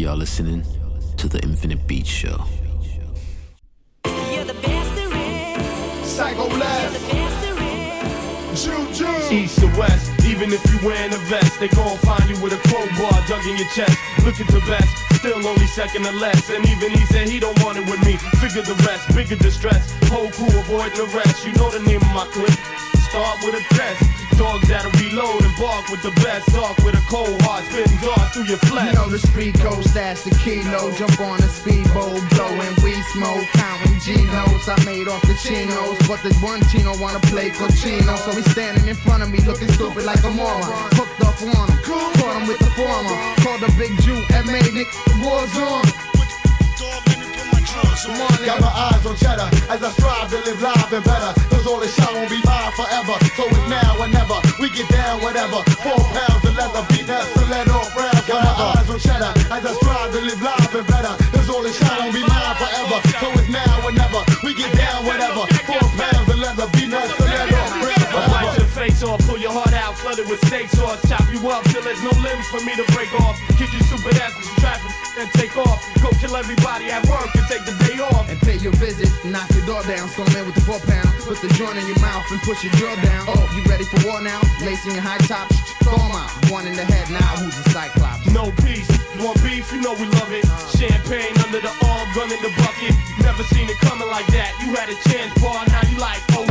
You're listening to the Infinite Beat Show. You're the best there is. Psycho You're the best there is. Juju. East or west, even if you wearing a vest, they gon' find you with a crowbar dug in your chest. Look at the best, still only second or less. And even he said he don't want it with me. Figure the rest, bigger distress. Whole crew avoiding the rest. You know the name of my clique. Start with a threat. Dogs that'll reload and bark with the best. Talk with a cold heart, spitting darts through your flesh. You know the street code, stash the kilo, jump on a speedboat, blowing weed smoke, counting Genos. I made off the chinos, but the one chino wanna play cochino, so he's standing in front of me looking stupid like a moron. Hooked up on him, caught him with the former, called the big Jew and made the war's on, Got my eyes on cheddar as I strive to live live and better. Cause all this shit won't be mine forever. So it's now or never. We get down, whatever. Four pounds of leather, beat that stiletto round. Got my eyes on cheddar as I strive to live live and better. Cause all this shit won't be mine forever. So it's now or never. We get down, whatever. Four pounds of leather, beat that stiletto I'll round. bite your face off, pull your heart out, flood it with steak sauce, chop you up till there's no limbs for me to break off. Kick your stupid ass into traffic and take off. Kill everybody at work and take the day off. and pay your visit. Knock your door down, storm in with the four pound. Put the joint in your mouth and push your drill down. Oh, you ready for war now? Lacing your high tops, throw out. One in the head now, who's a cyclops? No peace, you want beef, you know we love it. Champagne under the arm, gun in the bucket. Never seen it coming like that. You had a chance, boy, now you like, oh,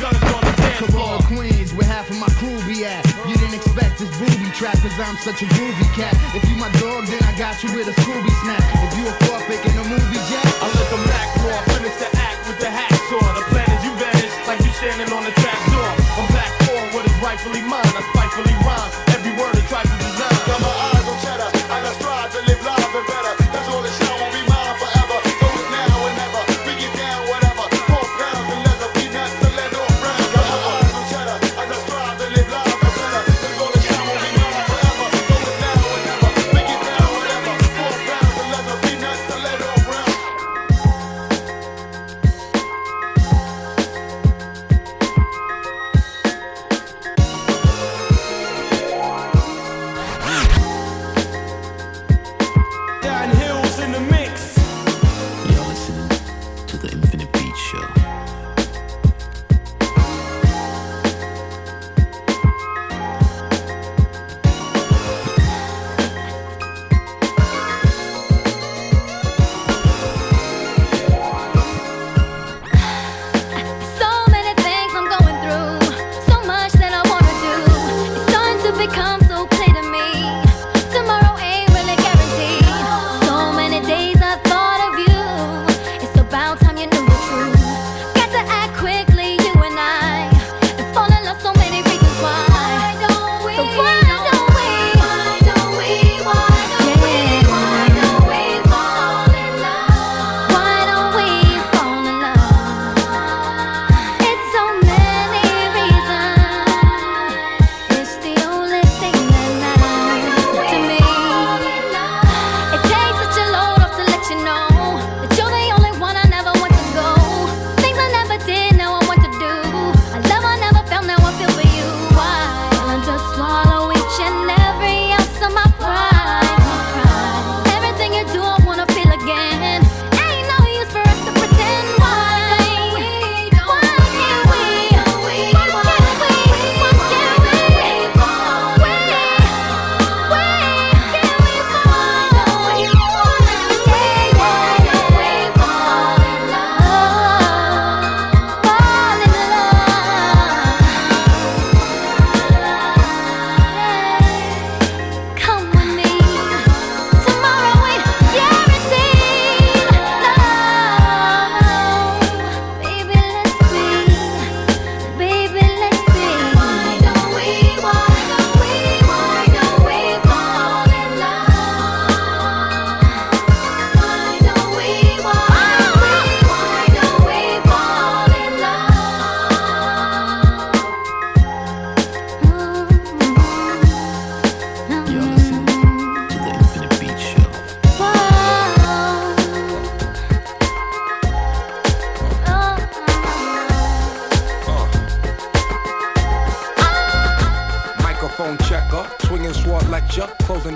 guns on the dance floor. Queens, where half of my crew be at. You didn't expect this booby trap, cause I'm such a groovy cat. If you my dog, then I got you with a Scooby snap. If you a forfeit in a movie jet, I let the Mac roar, finish the act with the hacks on. The plan is you vanish like you standing on the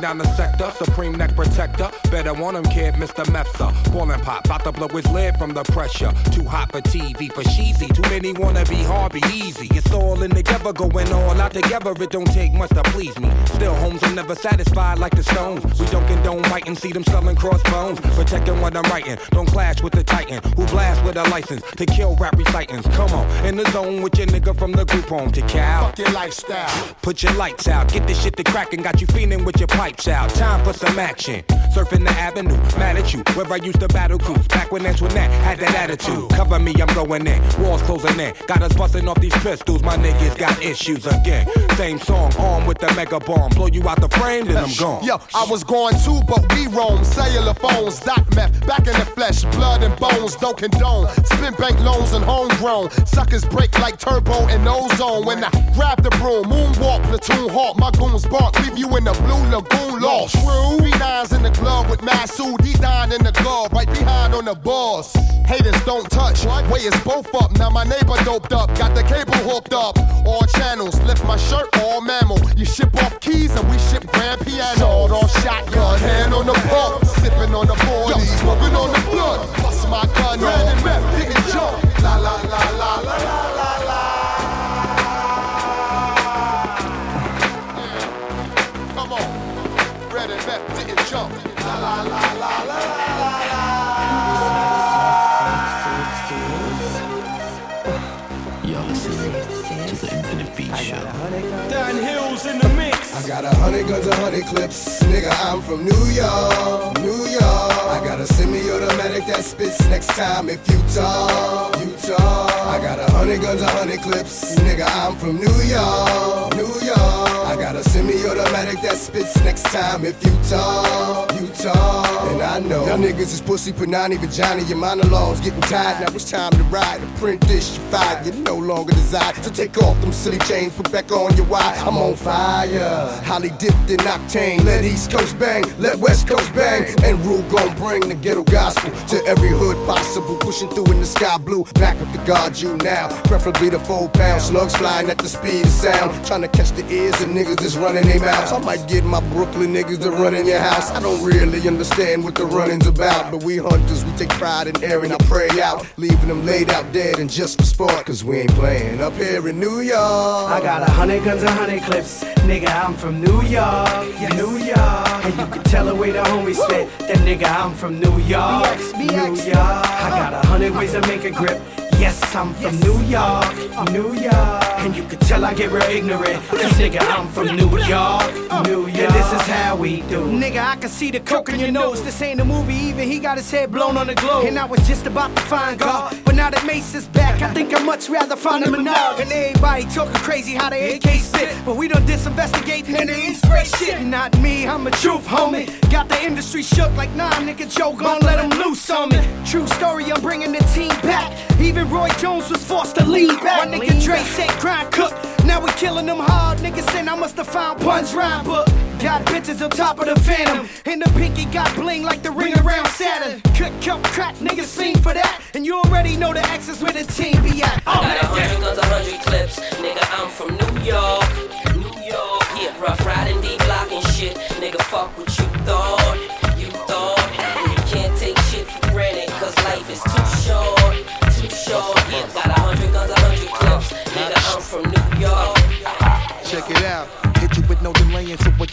closing down the sector. Supreme neck protector. Better want him, kid, Mr. Mepsa. Ballin' pop, about to blow his lid from the pressure. Too hot for TV, for cheesy. Too many wanna be hard, be easy. It's all in together, going all out together. It don't take much to please me. Still, homes are never satisfied like the stones. We don't condone writing, see them selling crossbones. Protecting what I'm writing. Don't clash with the titan who blast with a license to kill rap recitants. Come on, in the zone with your nigga from the group home to Cal. Fuck your lifestyle. Put your lights out, get this shit to crackin', got you feeling with your out. Time for some action. Surfing the avenue, mad at you, where I used to battle cruise. Back when Antoinette had that attitude. Cover me, I'm going in. Walls closing in. Got us busting off these pistols, my niggas got issues again. Same song, armed with the mega bomb. Blow you out the frame, then I'm gone. Yo, I was going too, but we roam. Cellular phones, doc meth, back in the flesh, blood and bones, don't condone. Spin bank loans and homegrown. Suckers break like turbo and ozone. When I grab the broom, moonwalk, platoon hawk, my goons bark, leave you in the blue lagoon lost. True. Three nines in the glove with Masu, D nine in the glove, right behind on the boss. Haters don't touch, way is both up. Now my neighbor doped up, got the cable hooked up. All channels, lift my shirt, all mammal. You ship off keys and we ship grand piano. Sawed off shotgun, hand on the pump, sipping on the 40, smoking on the blood. Bust my gun, ran and rep, didn't jump. La la la la la la la la. Y'all listening to the Infinite Beat Show. Don Hill's in the mix. I got a hundred guns, a hundred clips. Nigga, I'm from New York, New York. I got a semi-automatic that spits next time if you talk, you talk. I got a hundred guns, a hundred clips. Nigga, I'm from New York, New York. I got a semi-automatic that spits next time if you talk, you talk. And I know y'all niggas is pussy, punani, vagina. Your monologues getting tired. Now it's time to ride. Apprentice, you fired. You no longer desire. So take off them silly chains, put back on your wire. I'm on fire. Holly dipped in octane. Let East Coast bang, let West Coast bang. And Rule gon' bring the ghetto gospel to every hood possible. Pushing through in the sky blue. Back up the guard you now. Preferably the four pound slugs flying at the speed of sound. Trying to catch the ears of niggas that's running their mouths. I might get my Brooklyn niggas to run in your house. I don't really understand what the running's about. But we hunters, we take pride in airing our prey out. Leaving them laid out dead and just for sport. Cause we ain't playing up here in New York. I got a hundred guns, and a hundred clips. Nigga, I'm from New York, New York. And you can tell the way the homies spit. That nigga, I'm from New York, New York. I got a hundred ways to make a grip. Yes, I'm from New York, New York. And you can tell I get real ignorant. Cause nigga, I'm from New York, New York. And this is how we do. Nigga, I can see the coke in your nose. This ain't a movie, even he got his head blown on the globe. And I was just about to find God. But now that Mase is back, I think I'd much rather find him now. And everybody talking crazy how they AK spit. But we done disinvestigating and they ain't spray shit. Not me, I'm a truth, homie. Got the industry shook like nah, nigga, Joe gon' let him loose on me. True story, I'm bringing the team back. Even Roy Jones was forced to lean back. My nigga Dre said grind cook. Now we killing them hard. Niggas saying I must have found puns rhyme book. Got bitches on top of the phantom. And the pinky got bling like the ring around Saturn. Cut, cut, crack, niggas sing for that. And you already know the X is where the team be at. Oh,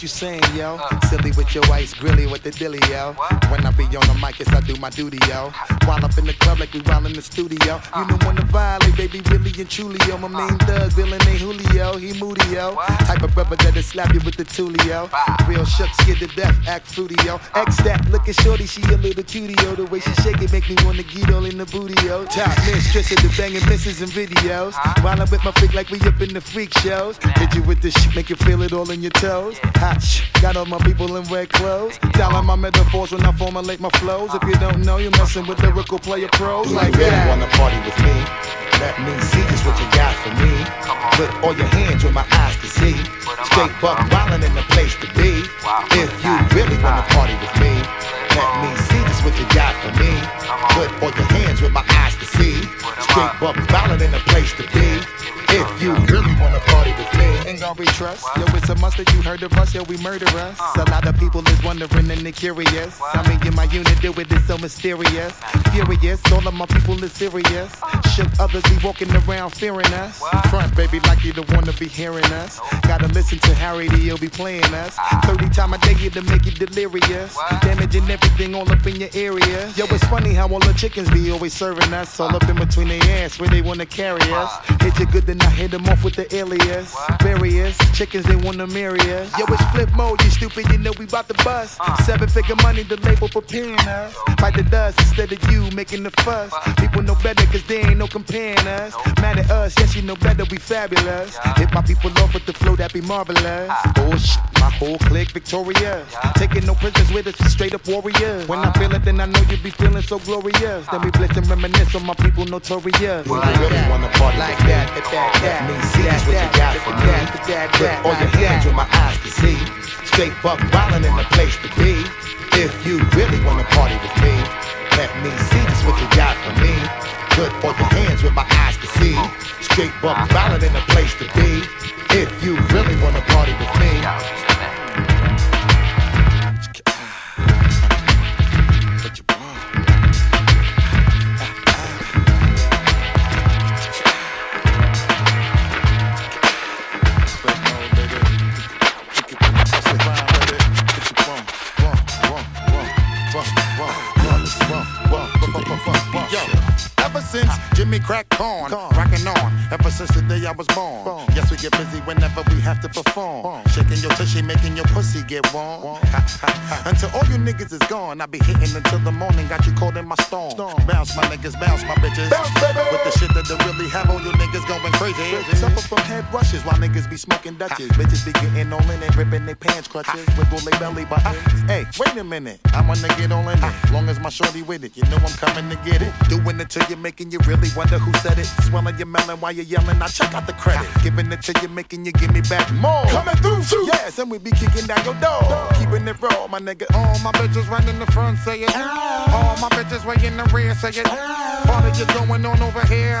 you saying, yo. Silly with your ice, grilly with the dilly, yo. When I be on the mic, yes, I do my duty, yo. While up in the club like we while in the studio. You don't wanna violate, baby, really and truly, yo. My main thug, villain ain't Julio, he moody, yo. Type of brother that'll slap you with the tulio. Real shook, scared to death, act fruity, yo. X that, look at shorty, she a little cutie, yo. The way she shake it make me wanna get all in the booty, yo. Top mistress of the banging misses and videos. While I'm with my freak like we up in the freak shows. Hit you with this shit, make you feel it all in your toes. Hot got all my people in red clothes. Dialing my metaphors when I formulate my flows. If you don't know, you're messing with lyrical player pros like really that. wanna party with me? Let me see just what you got for me. Put all your hands where my eyes can see. Straight buck wildin' in the place to be. If you really wanna party with me, let me see just what you got for me. Put all your hands where my eyes can see. Straight buck wildin' in the place to be. If you really wanna party with me, Ain't gonna be trust. Yo, it's a must that you heard of us, yo, we murder us. A lot of people is wondering and they curious. I mean, in my unit do it is so mysterious. Furious, all of my people is serious. Should others be walking around fearing us. Front, baby, like you don't wanna be hearing us. Gotta listen to Harry, he'll be playing us. 30 time a day to make you delirious. Damaging everything all up in your area. Yo, it's funny how all the chickens be always serving us. All up in between their ass where they wanna carry us. Hit you good, then I hit them off with the alias. Various chickens, they wanna marry us. Yo, it's flip mode, you stupid, you know we bout to bust. Ah. Seven figure money, the label preparing us. Fight the dust instead of you making the fuss. People know better, cause they ain't no comparing us. Mad at us, yes, you know better, we fabulous. Hit my people off with the flow, that be marvelous. Ah. Oh shit, my whole clique victorious. Taking no prisoners with us, straight up warriors. When I uh-huh. feel it, then I know you be feeling so glorious. Then we blitz and reminisce on my people notorious. Well, you really wanna party like with me? that, that, that, Let that, me see that, just what you that, got that, for that, me. that, that, Put that, all your hands that. where my eyes can see. Straight buck wildin' in the place to be. If you really wanna party with me, let me see just what you got for me. Put all your hands with my eyes can see. Straight buck wildin' in the place to be. If you really wanna party with me. Get warm. Until all you niggas is gone, I be hitting until the morning. Got you caught in my storm. Bounce my niggas, bounce my bitches. With the shit that they really have all you niggas going crazy. Suffer from head rushes while niggas be smoking Dutches. Bitches be getting all in it, ripping their pants crutches. Wiggle their belly buttons. Hey, wait a minute. I wanna get all in it. Long as my shorty with it, you know I'm coming to get it. Doing it till you're making you really wonder who said it. Swelling your melon while you're yelling. I check out the credit. Giving it till you're making you give me back more. Coming through too. Yes, and we be kicking down your door. Keeping it raw, my nigga. All my bitches right in the front, say it. All my bitches way in the rear, say it. Party is going on over here.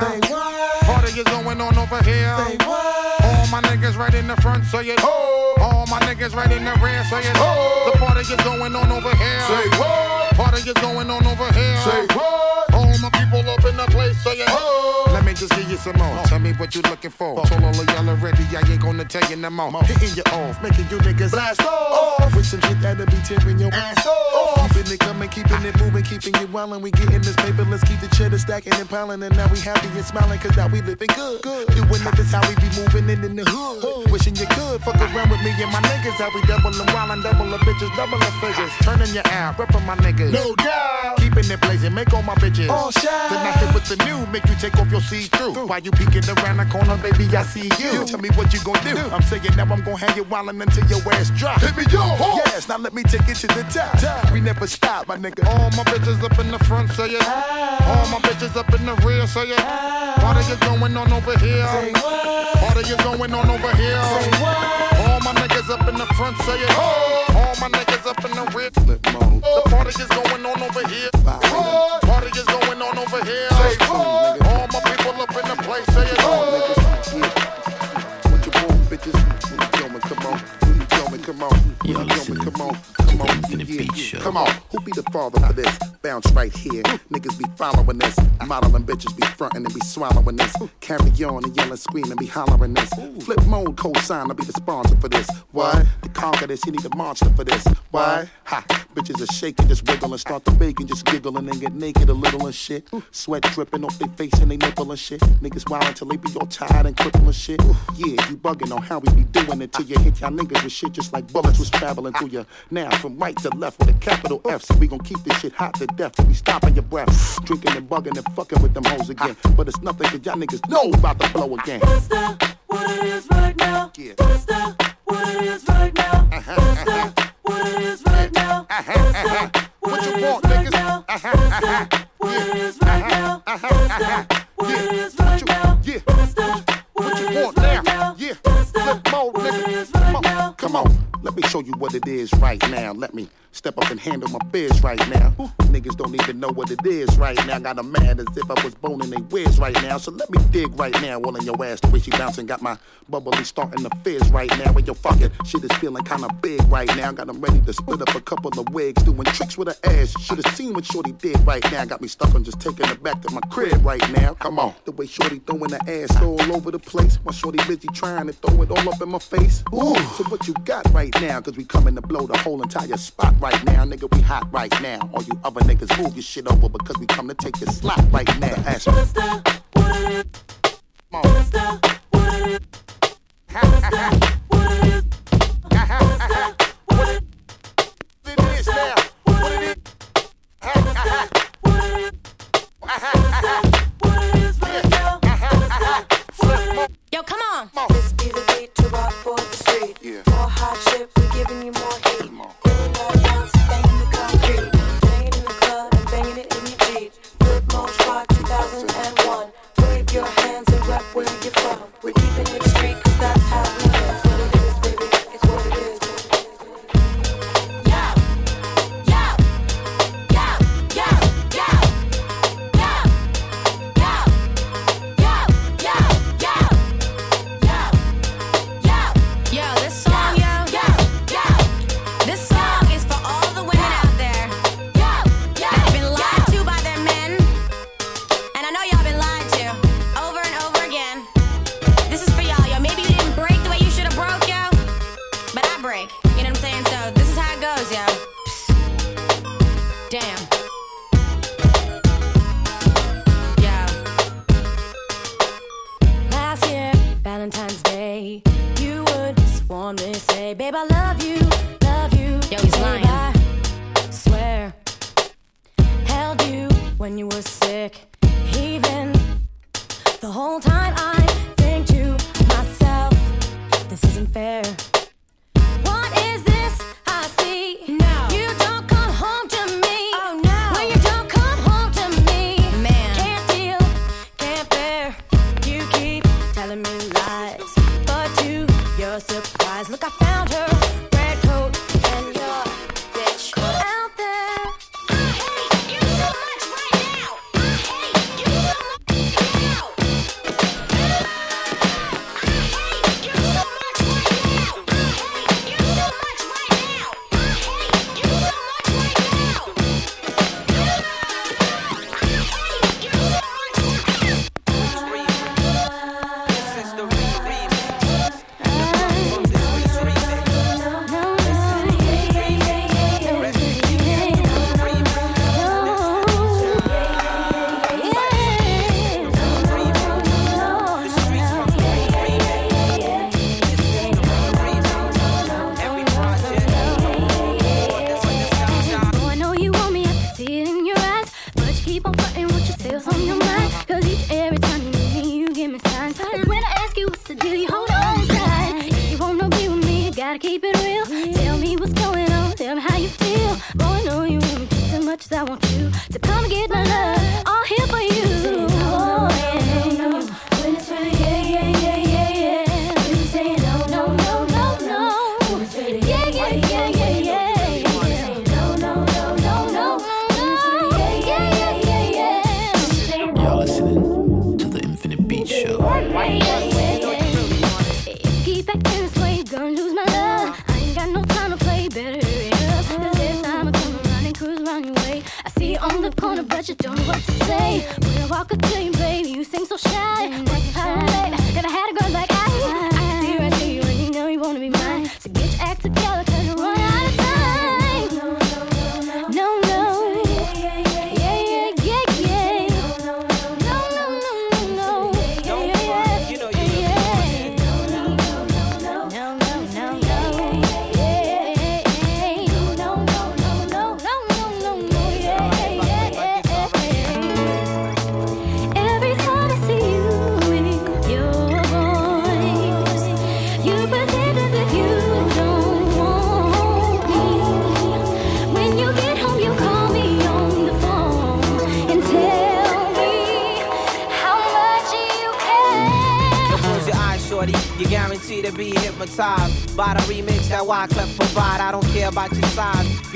Party is going on over here. All my niggas right in the front, say it. All my niggas right in the rear, say it. The party is going on over here. Say what? Party is going on over here. Say what? My people up in the place, say it. Oh. Let me just give you some more. Oh. Tell me what you're looking for. Told all of y'all already, I ain't gonna tell you no more. Hitting you off, making you niggas blast off. With some shit that'll be tearing your ass off. Keeping it coming, keeping it moving, keeping it wildin'. We getting this paper, let's keep the cheddar stacking and piling. And now we happy and smiling, cause now we living good. Good. Doing it, this how we be moving in, in the hood. Wishing you could fuck around with me and my niggas. How we doubling wildin', double the bitches, double the figures. Turning your out, reppin' my niggas. No doubt. Keeping it blazing, make all my bitches. Oh. All shine. Then I hit with the new, make you take off your see through. While you peeking around the corner, baby, I see you. Tell me what you gon' do. I'm saying now I'm gon' have you wildin' until your ass drop. Hit me yo, Yes, now let me take it to the top. We never stop, my nigga. All my bitches up in the front, say it. All my bitches up in the rear, say it. Party is going on over here. Party is going on over here. All my niggas up in the front, say it. All my niggas up in the rear. The party is going on over here. Party is going on over here. All my people up in the place, say it. What you want, bitches? You coming, come on. When you coming, come on. When you coming, come on. Come on, yeah, yeah. Come on, who be the father for this? Bounce right here. Niggas be following this. Modeling bitches be frontin' and be swallowing this. Carry on and yelling, screaming, be hollering this. Flip mode, co-sign, I be the sponsor for this. Why? To conquer this, you need a monster for this. Why? Ha! Bitches are shaking, just wiggle and start to bake and just giggling and then get naked a little and shit. Sweat dripping off their face and they nipple and shit. Niggas wild until they be all tired and crippled and shit. Yeah, you bugging on how we be doing it till you hit y'all niggas with shit just like bullets was traveling through you. Now from right to left with a capital F, so we gon' keep this shit hot to death we stopping your breath. Drinking and bugging and fucking with them hoes again. But it's nothing cause y'all niggas know about to blow again. What's that? What it is right now? What's that? What it is right now? Uh-huh. What's that? What it is right now? Uh-huh. What's that? Uh-huh. What you want, niggas? What's that? What it is right now? What's that? What it show you what it is right now. Let me step up and handle my biz right now. Ooh, niggas don't even know what it is right now. Got a mad as if I was boning they whiz right now. So let me dig right now, all in your ass. The way she bouncing got my bubbly starting to fizz right now. And your fucking shit is feeling kinda big right now. Got them ready to split up a couple of wigs, doing tricks with her ass. Should've seen what Shorty did right now. Got me stuck on just taking her back to my crib right now. Come on, the way Shorty throwing her ass all over the place. My Shorty busy trying to throw it all up in my face. Ooh, so what you got right now? cause we coming to blow the whole entire spot right now. Nigga, we hot right now. All you other niggas move your shit over because we come to take your slot right now. Ask what it is? What it is? What it is? What it is? What it is? Yo, come on. This be the beat to rock for. Yeah. More hardship, we're giving you more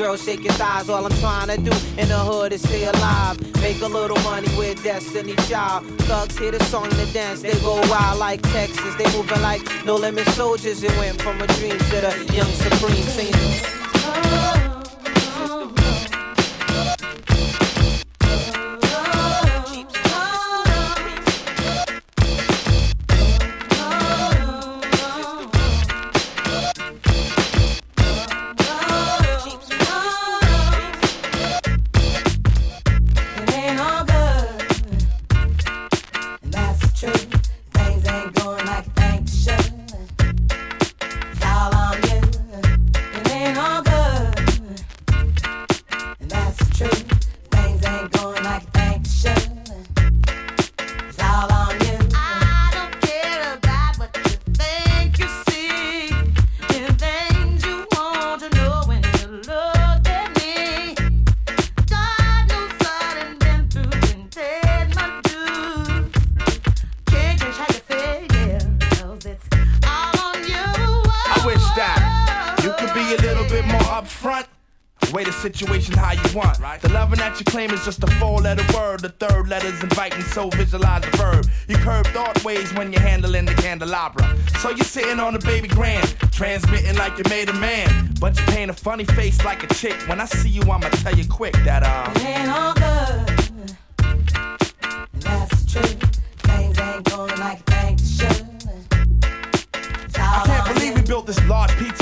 Girl, shake your thighs. All I'm trying to do in the hood is stay alive. Make a little money with Destiny Child. Thugs hear the song and dance. They go wild like Texas. They moving like no limit soldiers. It went from a dream to the young supreme singing. Want. The loving that you claim is just a four letter word. The third letter's inviting, so visualize the verb. You curve thought ways when you're handling the candelabra. So you're sitting on a baby grand, transmitting like you made a man. But you paint a funny face like a chick. When I see you, I'ma tell you quick that, uh, it ain't all good. That's the truth. Things ain't going like you think they should. I can't believe we built this large pizza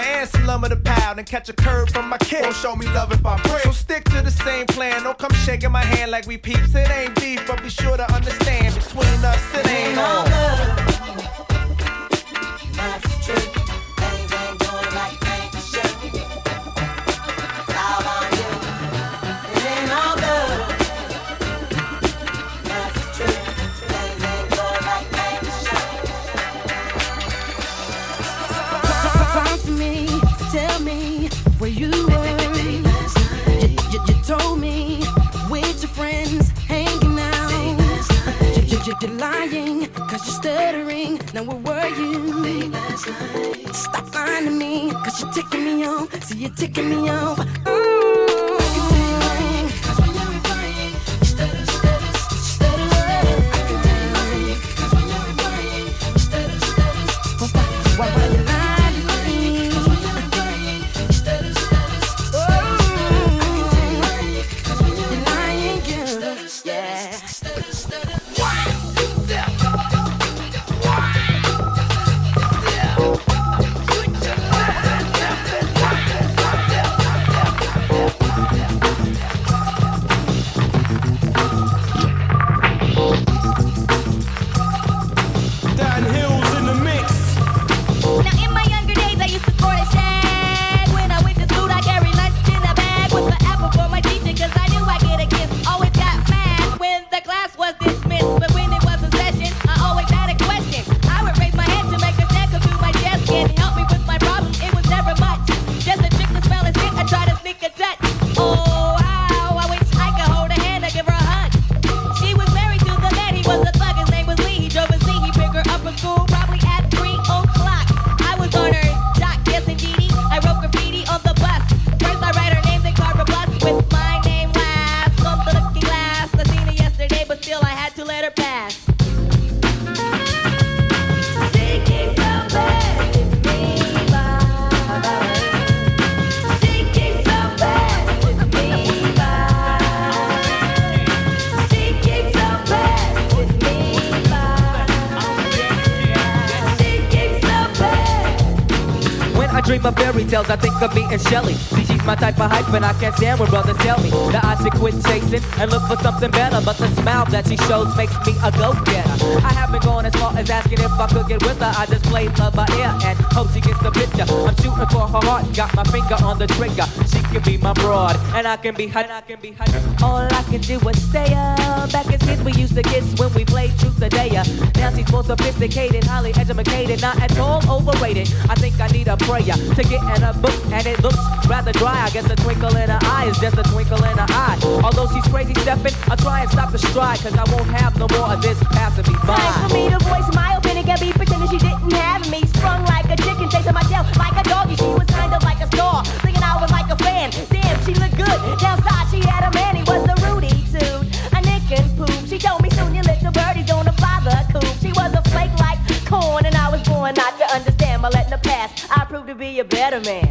and some lumber to pound and catch a curve from my kick. Won't show me love if I break. So stick to the same plan. Don't come shaking my hand like we peeps. It ain't beef, but be sure to understand between us it ain't all on. That's the you're lying, cause you're stuttering. Now where were you? Stop lying to me, cause you're ticking me off. See, you're ticking me off. Me and Shelly. See, she's my type of hype, and I can't stand when brothers tell me should quit chasing and look for something better. But the smile that she shows makes me a go-getter. I haven't gone as far as asking if I could get with her. I just play love by ear and hope she gets the picture. I'm shooting for her heart, got my finger on the trigger. She can be my broad, and I can be her. I can be her. All I can do is stay up. Back as kids, we used to kiss when we played truth or dare. Now she's more sophisticated, highly educated, not at all overrated. I think I need a prayer to get in a book, and it looks rather dry. I guess a twinkle in her eye is just a twinkle in her eye. Although she's crazy stepping, I'll try and stop the stride, cause I won't have no more of this passing me by. Time for me to voice my opinion, can be pretending she didn't have me. Sprung like a chicken, chasing my tail like a doggy. She was kind of like a star, thinking I was like a fan. Damn, she looked good. Downside, she had a man, he was a Rudy too. A nick and poop. She told me soon your little birdie's gonna fly the coop. She was a flake like corn, and I was born not to understand. But letting the past, I proved to be a better man.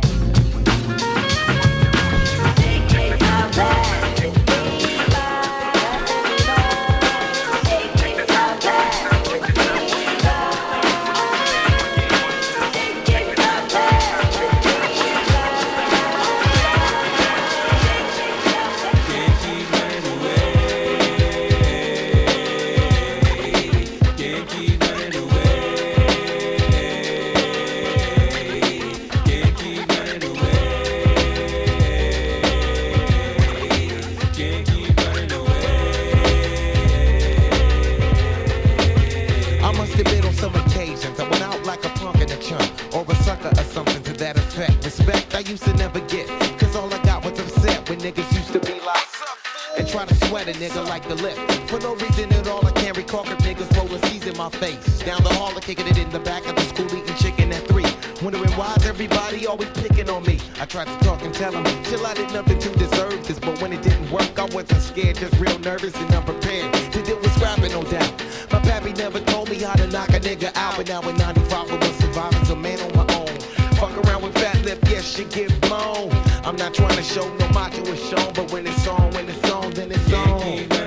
Everybody always picking on me. I tried to talk and tell them, chill, I did nothing to deserve this. But when it didn't work, I wasn't scared, just real nervous and unprepared to deal with scrapping, no doubt. My pappy never told me how to knock a nigga out, but now in 95 I was surviving a man on my own. Fuck around with fat lip, yes, she get blown. I'm not trying to show no macho is shown, but when it's on, when it's on, then it's on.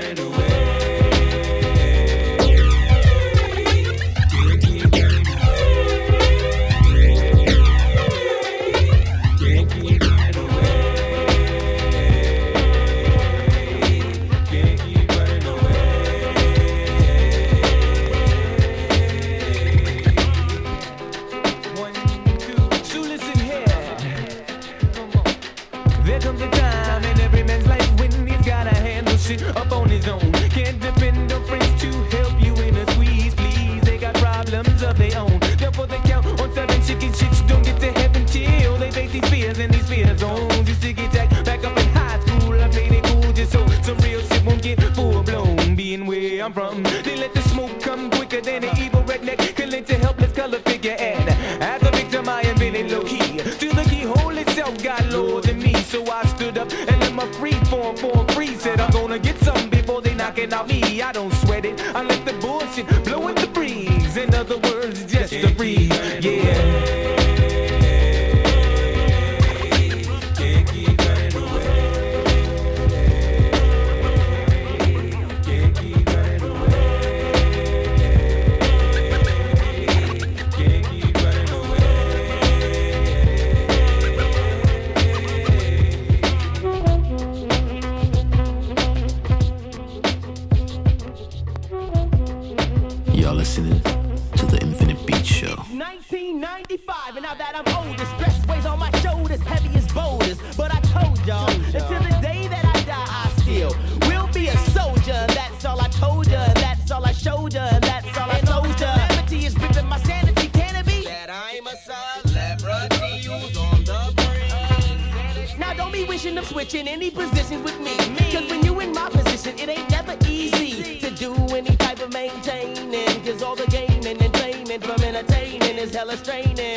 Y'all listening to the Infinite Beat Show. 1995, and now that I'm older, stress weighs on my shoulders, heavy as boulders. But I told y'all, until the day that I die, I still will be a soldier. That's all I told ya, that's all I showed ya, that's all I told ya. Calamity is ripping my sanity, can it be? That I'm a celebrity who's on the brink. Now don't be wishing of switching any positions with me. Cause when you in my position, it ain't all the gaming and training from entertaining is hella straining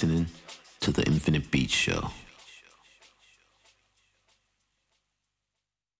listening